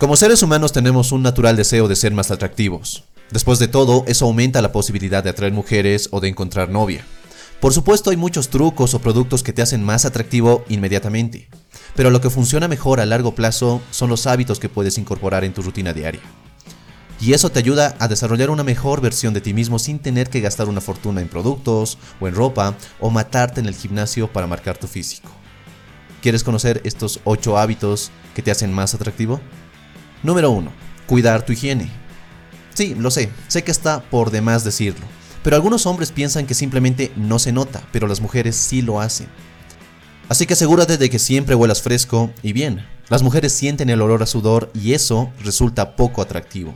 Como seres humanos tenemos un natural deseo de ser más atractivos. Después de todo, eso aumenta la posibilidad de atraer mujeres o de encontrar novia. Por supuesto hay muchos trucos o productos que te hacen más atractivo inmediatamente, pero lo que funciona mejor a largo plazo son los hábitos que puedes incorporar en tu rutina diaria. Y eso te ayuda a desarrollar una mejor versión de ti mismo sin tener que gastar una fortuna en productos o en ropa o matarte en el gimnasio para marcar tu físico. ¿Quieres conocer estos 8 hábitos que te hacen más atractivo? Número 1. Cuidar tu higiene. Sí, lo sé, sé que está por demás decirlo, pero algunos hombres piensan que simplemente no se nota, pero las mujeres sí lo hacen. Así que asegúrate de que siempre huelas fresco y bien. Las mujeres sienten el olor a sudor y eso resulta poco atractivo.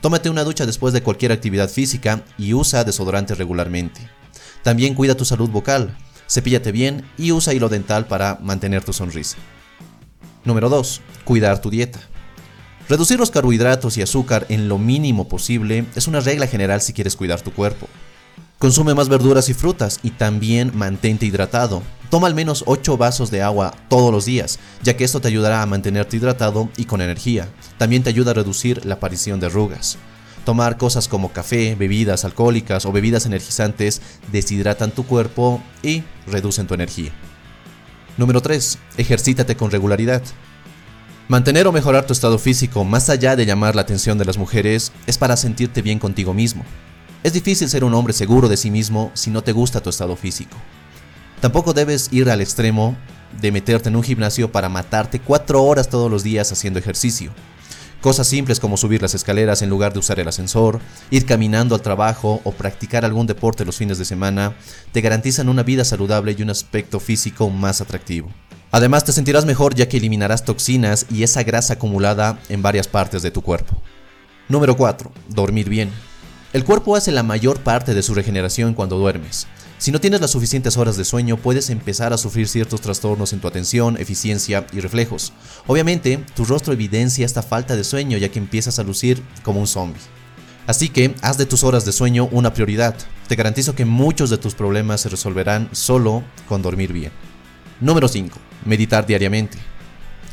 Tómate una ducha después de cualquier actividad física y usa desodorante regularmente. También cuida tu salud vocal, cepíllate bien y usa hilo dental para mantener tu sonrisa. Número 2. Cuidar tu dieta. Reducir los carbohidratos y azúcar en lo mínimo posible es una regla general si quieres cuidar tu cuerpo. Consume más verduras y frutas y también mantente hidratado. Toma al menos 8 vasos de agua todos los días, ya que esto te ayudará a mantenerte hidratado y con energía. También te ayuda a reducir la aparición de arrugas. Tomar cosas como café, bebidas alcohólicas o bebidas energizantes deshidratan tu cuerpo y reducen tu energía. Número 3. Ejercítate con regularidad. Mantener o mejorar tu estado físico más allá de llamar la atención de las mujeres es para sentirte bien contigo mismo. Es difícil ser un hombre seguro de sí mismo si no te gusta tu estado físico. Tampoco debes ir al extremo de meterte en un gimnasio para matarte cuatro horas todos los días haciendo ejercicio. Cosas simples como subir las escaleras en lugar de usar el ascensor, ir caminando al trabajo o practicar algún deporte los fines de semana te garantizan una vida saludable y un aspecto físico más atractivo. Además te sentirás mejor ya que eliminarás toxinas y esa grasa acumulada en varias partes de tu cuerpo. Número 4. Dormir bien. El cuerpo hace la mayor parte de su regeneración cuando duermes. Si no tienes las suficientes horas de sueño, puedes empezar a sufrir ciertos trastornos en tu atención, eficiencia y reflejos. Obviamente, tu rostro evidencia esta falta de sueño ya que empiezas a lucir como un zombie. Así que haz de tus horas de sueño una prioridad. Te garantizo que muchos de tus problemas se resolverán solo con dormir bien. Número 5. Meditar diariamente.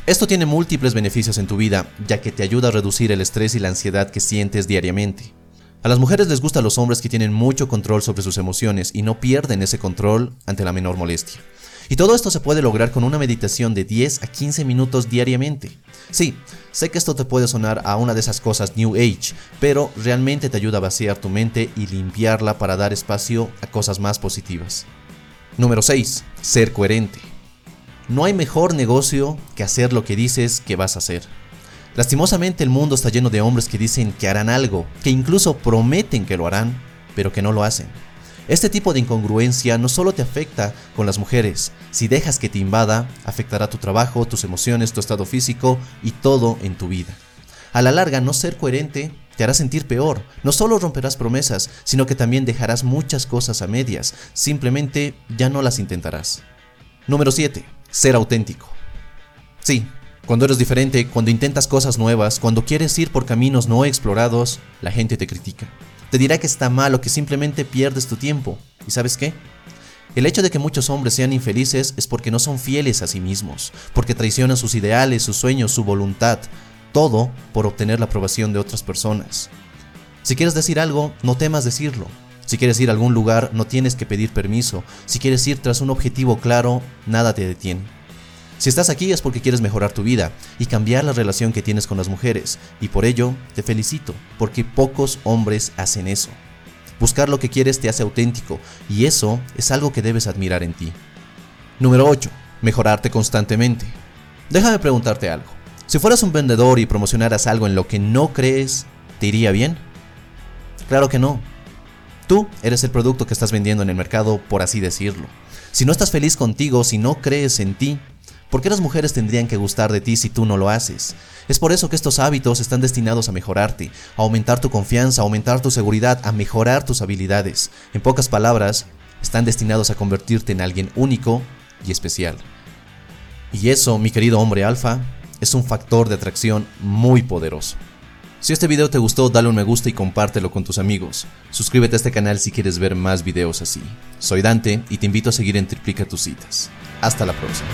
Esto tiene múltiples beneficios en tu vida, ya que te ayuda a reducir el estrés y la ansiedad que sientes diariamente. A las mujeres les gustan los hombres que tienen mucho control sobre sus emociones y no pierden ese control ante la menor molestia. Y todo esto se puede lograr con una meditación de 10 a 15 minutos diariamente. Sí, sé que esto te puede sonar a una de esas cosas New Age, pero realmente te ayuda a vaciar tu mente y limpiarla para dar espacio a cosas más positivas. Número 6. Ser coherente. No hay mejor negocio que hacer lo que dices que vas a hacer. Lastimosamente el mundo está lleno de hombres que dicen que harán algo, que incluso prometen que lo harán, pero que no lo hacen. Este tipo de incongruencia no solo te afecta con las mujeres, si dejas que te invada, afectará tu trabajo, tus emociones, tu estado físico y todo en tu vida. A la larga, no ser coherente te hará sentir peor. No solo romperás promesas, sino que también dejarás muchas cosas a medias. Simplemente ya no las intentarás. Número 7. Ser auténtico. Sí, cuando eres diferente, cuando intentas cosas nuevas, cuando quieres ir por caminos no explorados, la gente te critica. Te dirá que está mal o que simplemente pierdes tu tiempo. ¿Y sabes qué? El hecho de que muchos hombres sean infelices es porque no son fieles a sí mismos, porque traicionan sus ideales, sus sueños, su voluntad, todo por obtener la aprobación de otras personas. Si quieres decir algo, no temas decirlo. Si quieres ir a algún lugar, no tienes que pedir permiso. Si quieres ir tras un objetivo claro, nada te detiene. Si estás aquí es porque quieres mejorar tu vida y cambiar la relación que tienes con las mujeres, y por ello te felicito, porque pocos hombres hacen eso. Buscar lo que quieres te hace auténtico, y eso es algo que debes admirar en ti. Número 8. Mejorarte constantemente. Déjame preguntarte algo. Si fueras un vendedor y promocionaras algo en lo que no crees, ¿te iría bien? Claro que no. Tú eres el producto que estás vendiendo en el mercado, por así decirlo. Si no estás feliz contigo, si no crees en ti, ¿Por qué las mujeres tendrían que gustar de ti si tú no lo haces? Es por eso que estos hábitos están destinados a mejorarte, a aumentar tu confianza, a aumentar tu seguridad, a mejorar tus habilidades. En pocas palabras, están destinados a convertirte en alguien único y especial. Y eso, mi querido hombre alfa, es un factor de atracción muy poderoso. Si este video te gustó, dale un me gusta y compártelo con tus amigos. Suscríbete a este canal si quieres ver más videos así. Soy Dante y te invito a seguir en Triplica tus citas. Hasta la próxima.